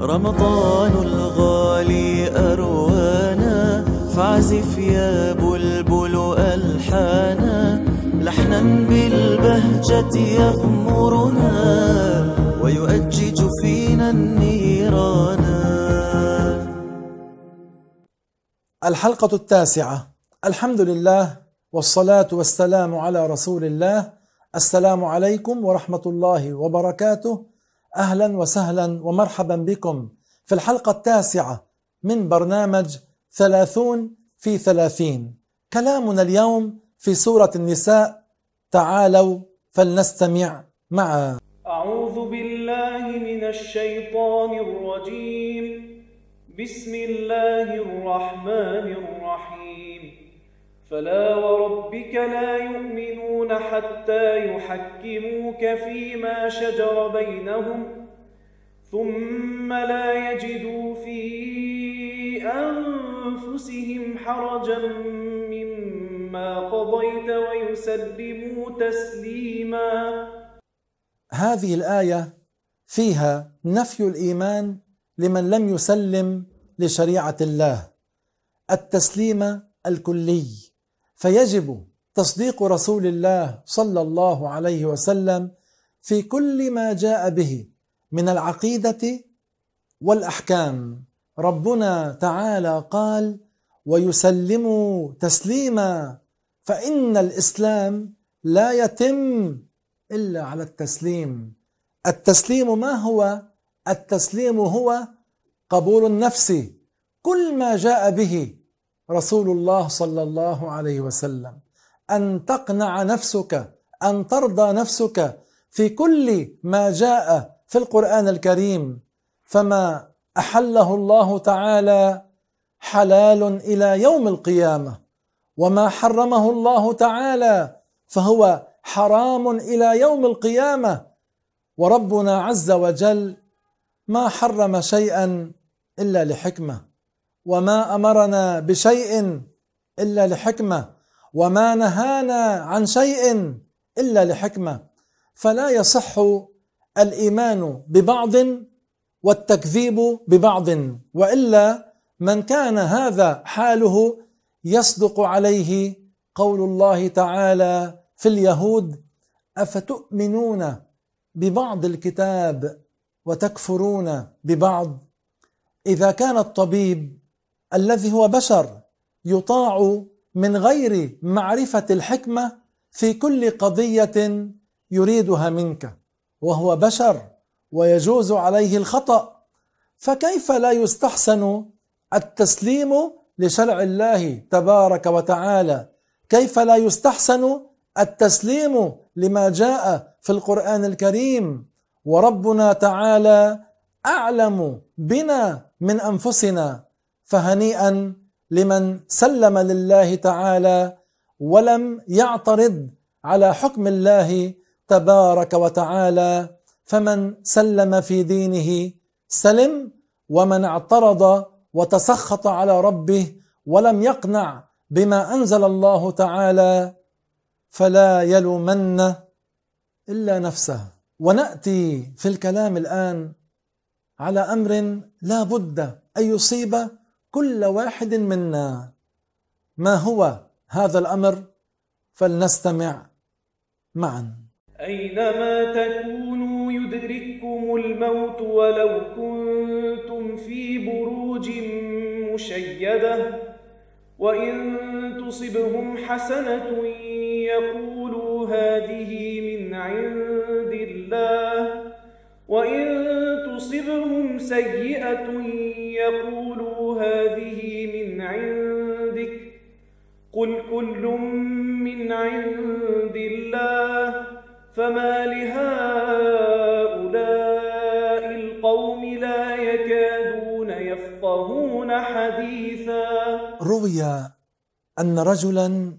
رمضان الغالي أروانا فاعزف يا بلبل ألحانا. لحنا بالبهجة يغمرنا ويؤجج فينا النيرانا الحلقة التاسعة. الحمد لله والصلاة والسلام على رسول الله السلام عليكم ورحمة الله وبركاته. أهلا وسهلا ومرحبا بكم في الحلقة التاسعة من برنامج ثلاثون في ثلاثين. كلامنا اليوم في سورة النساء. تعالوا فلنستمع معا. أعوذ بالله من الشيطان الرجيم. بسم الله الرحمن الرحيم. فلا وربك لا يؤمنون حتى يحكموك فيما شجر بينهم ثم لا يجدوا في أنفسهم حرجا مما قضيت ويسلموا تسليما. هذه الآية فيها نفي الإيمان لمن لم يسلم لشريعة الله التسليم الكلي فيجب تصديق رسول الله صلى الله عليه وسلم في كل ما جاء به من العقيدة والأحكام. ربنا تعالى قال ويسلموا تسليما فإن الإسلام لا يتم إلا على التسليم. التسليم ما هو؟ التسليم هو قبول النفس. كل ما جاء به رسول الله صلى الله عليه وسلم. أن تقنع نفسك أن ترضى نفسك في كل ما جاء في القرآن الكريم. فما أحله الله تعالى حلال إلى يوم القيامة وما حرمه الله تعالى فهو حرام إلى يوم القيامة. وربنا عز وجل ما حرم شيئا إلا لحكمة وما أمرنا بشيء إلا لحكمة. وما نهانا عن شيء الا لحكمه. فلا يصح الايمان ببعض والتكذيب ببعض. والا من كان هذا حاله يصدق عليه قول الله تعالى في اليهود افتؤمنون ببعض الكتاب وتكفرون ببعض؟ اذا كان الطبيب الذي هو بشر يطاع من غير معرفة الحكمة في كل قضية يريدها منك وهو بشر ويجوز عليه الخطأ. فكيف لا يستحسن التسليم لشرع الله تبارك وتعالى؟ كيف لا يستحسن التسليم لما جاء في القرآن الكريم؟ وربنا تعالى أعلم بنا من أنفسنا فهنيئا لمن سلم لله تعالى ولم يعترض على حكم الله تبارك وتعالى فمن سلم في دينه سلم ومن اعترض وتسخط على ربه ولم يقنع بما أنزل الله تعالى فلا يلومن إلا نفسه. ونأتي في الكلام الآن على أمر لا بد أن يصيب كل واحد منا. ما هو هذا الأمر؟ فلنستمع معا. أينما تكونوا يدرككم الموت ولو كنتم في بروج مشيدة وإن تصبهم حسنة يقولوا هذه من عند الله وإن تصبهم سيئة يقولوا هذه من عندك قل كل من عند الله فما لهؤلاء القوم لا يكادون يفقهون حديثا. روي أن رجلا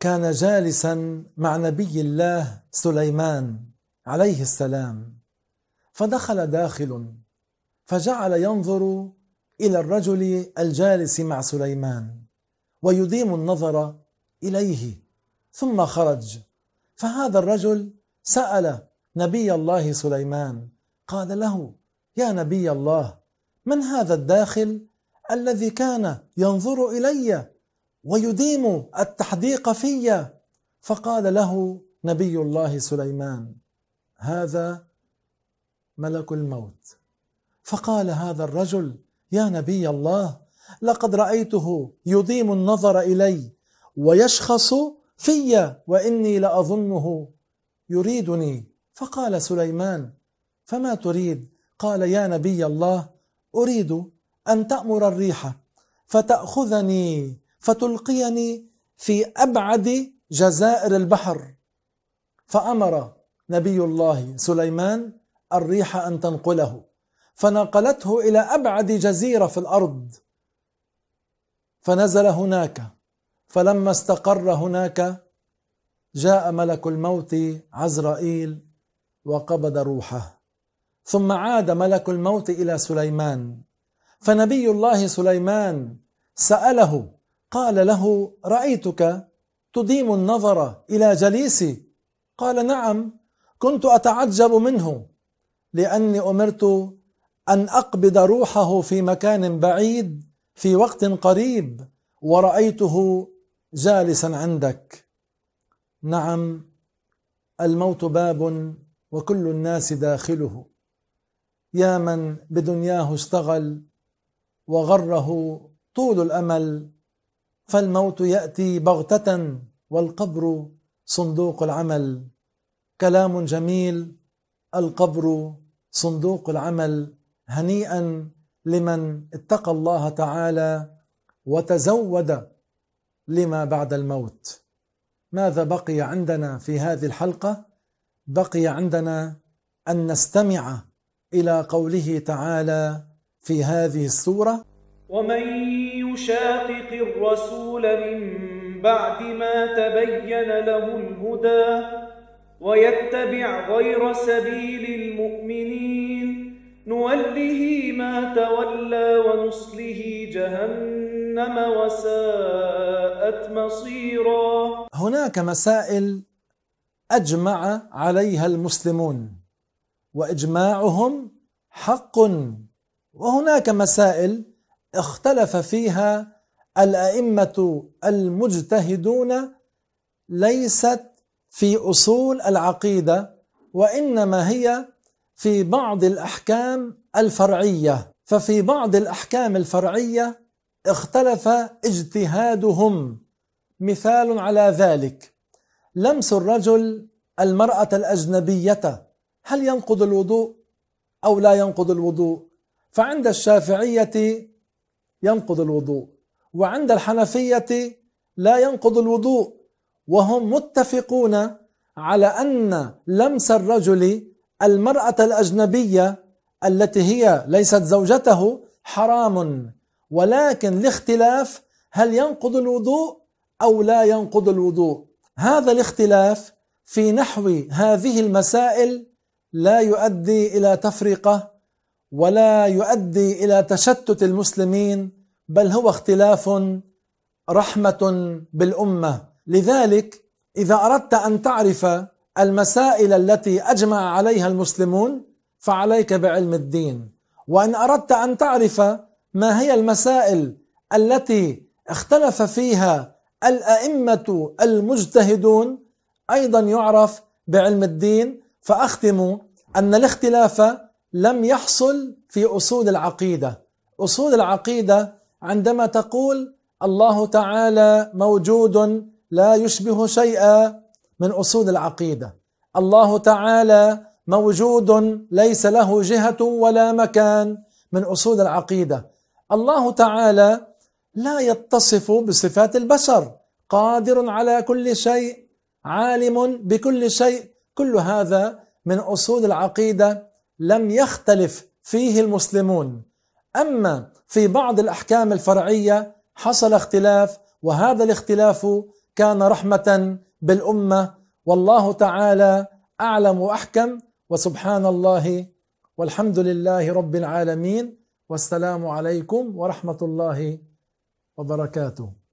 كان جالسا مع نبي الله سليمان عليه السلام فدخل داخل فجعل ينظر إلى الرجل الجالس مع سليمان ويديم النظر إليه ثم خرج. فهذا الرجل سأل نبي الله سليمان قال له يا نبي الله من هذا الداخل الذي كان ينظر إلي ويديم التحديق في؟ فقال له نبي الله سليمان هذا ملك الموت. فقال هذا الرجل يا نبي الله لقد رأيته يديم النظر إلي ويشخص في وإني لأظنه يريدني. فقال سليمان فما تريد؟ قال يا نبي الله أريد أن تأمر الريح فتأخذني فتلقيني في أبعد جزائر البحر. فأمر نبي الله سليمان الريح أن تنقله. فنقلته إلى أبعد جزيرة في الأرض. فنزل هناك. فلما استقر هناك جاء ملك الموت عزرائيل وقبض روحه. ثم عاد ملك الموت إلى سليمان. فنبي الله سليمان سأله قال له رأيتك تديم النظر إلى جليسي قال نعم كنت أتعجب منه لأني أمرت أن أقبض روحه في مكان بعيد في وقت قريب ورأيته جالسا عندك. نعم الموت باب وكل الناس داخله. يا من بدنياه اشتغل وغره طول الأمل فالموت يأتي بغتة والقبر صندوق العمل. كلام جميل القبر صندوق العمل. هنيئا لمن اتقى الله تعالى وتزود لما بعد الموت. ماذا بقي عندنا في هذه الحلقة؟ بقي عندنا أن نستمع إلى قوله تعالى في هذه السورة ومن يشاقق الرسول من بعد ما تبين له الهدى ويتبع غير سبيل المؤمنين نوله ما تولى ونصله جهنم وساءت مصيرا. هناك مسائل أجمع عليها المسلمون وإجماعهم حق وهناك مسائل اختلف فيها الأئمة المجتهدون ليست في أصول العقيدة وإنما هي في بعض الأحكام الفرعية ففي بعض الأحكام الفرعية اختلف اجتهادهم. مثال على ذلك لمس الرجل المرأة الأجنبية هل ينقض الوضوء أو لا ينقض الوضوء؟ فعند الشافعية ينقض الوضوء وعند الحنفية لا ينقض الوضوء وهم متفقون على أن لمس الرجل المرأة الأجنبية التي هي ليست زوجته حرام ولكن الاختلاف هل ينقض الوضوء أو لا ينقض الوضوء. هذا الاختلاف في نحو هذه المسائل لا يؤدي إلى تفرقة ولا يؤدي إلى تشتت المسلمين بل هو اختلاف رحمة بالأمة. لذلك إذا أردت أن تعرف المسائل التي أجمع عليها المسلمون فعليك بعلم الدين. وإن أردت أن تعرف ما هي المسائل التي اختلف فيها الأئمة المجتهدون أيضا يعرف بعلم الدين. فأختم أن الاختلاف لم يحصل في أصول العقيدة. أصول العقيدة عندما تقول الله تعالى موجود لا يشبه شيئا من أصول العقيدة. الله تعالى موجود ليس له جهة ولا مكان من أصول العقيدة. الله تعالى لا يتصف بصفات البشر. قادر على كل شيء عالم بكل شيء. كل هذا من أصول العقيدة لم يختلف فيه المسلمون. أما في بعض الأحكام الفرعية حصل اختلاف وهذا الاختلاف كان رحمة بالأمة. والله تعالى أعلم وأحكم. وسبحان الله والحمد لله رب العالمين. والسلام عليكم ورحمة الله وبركاته.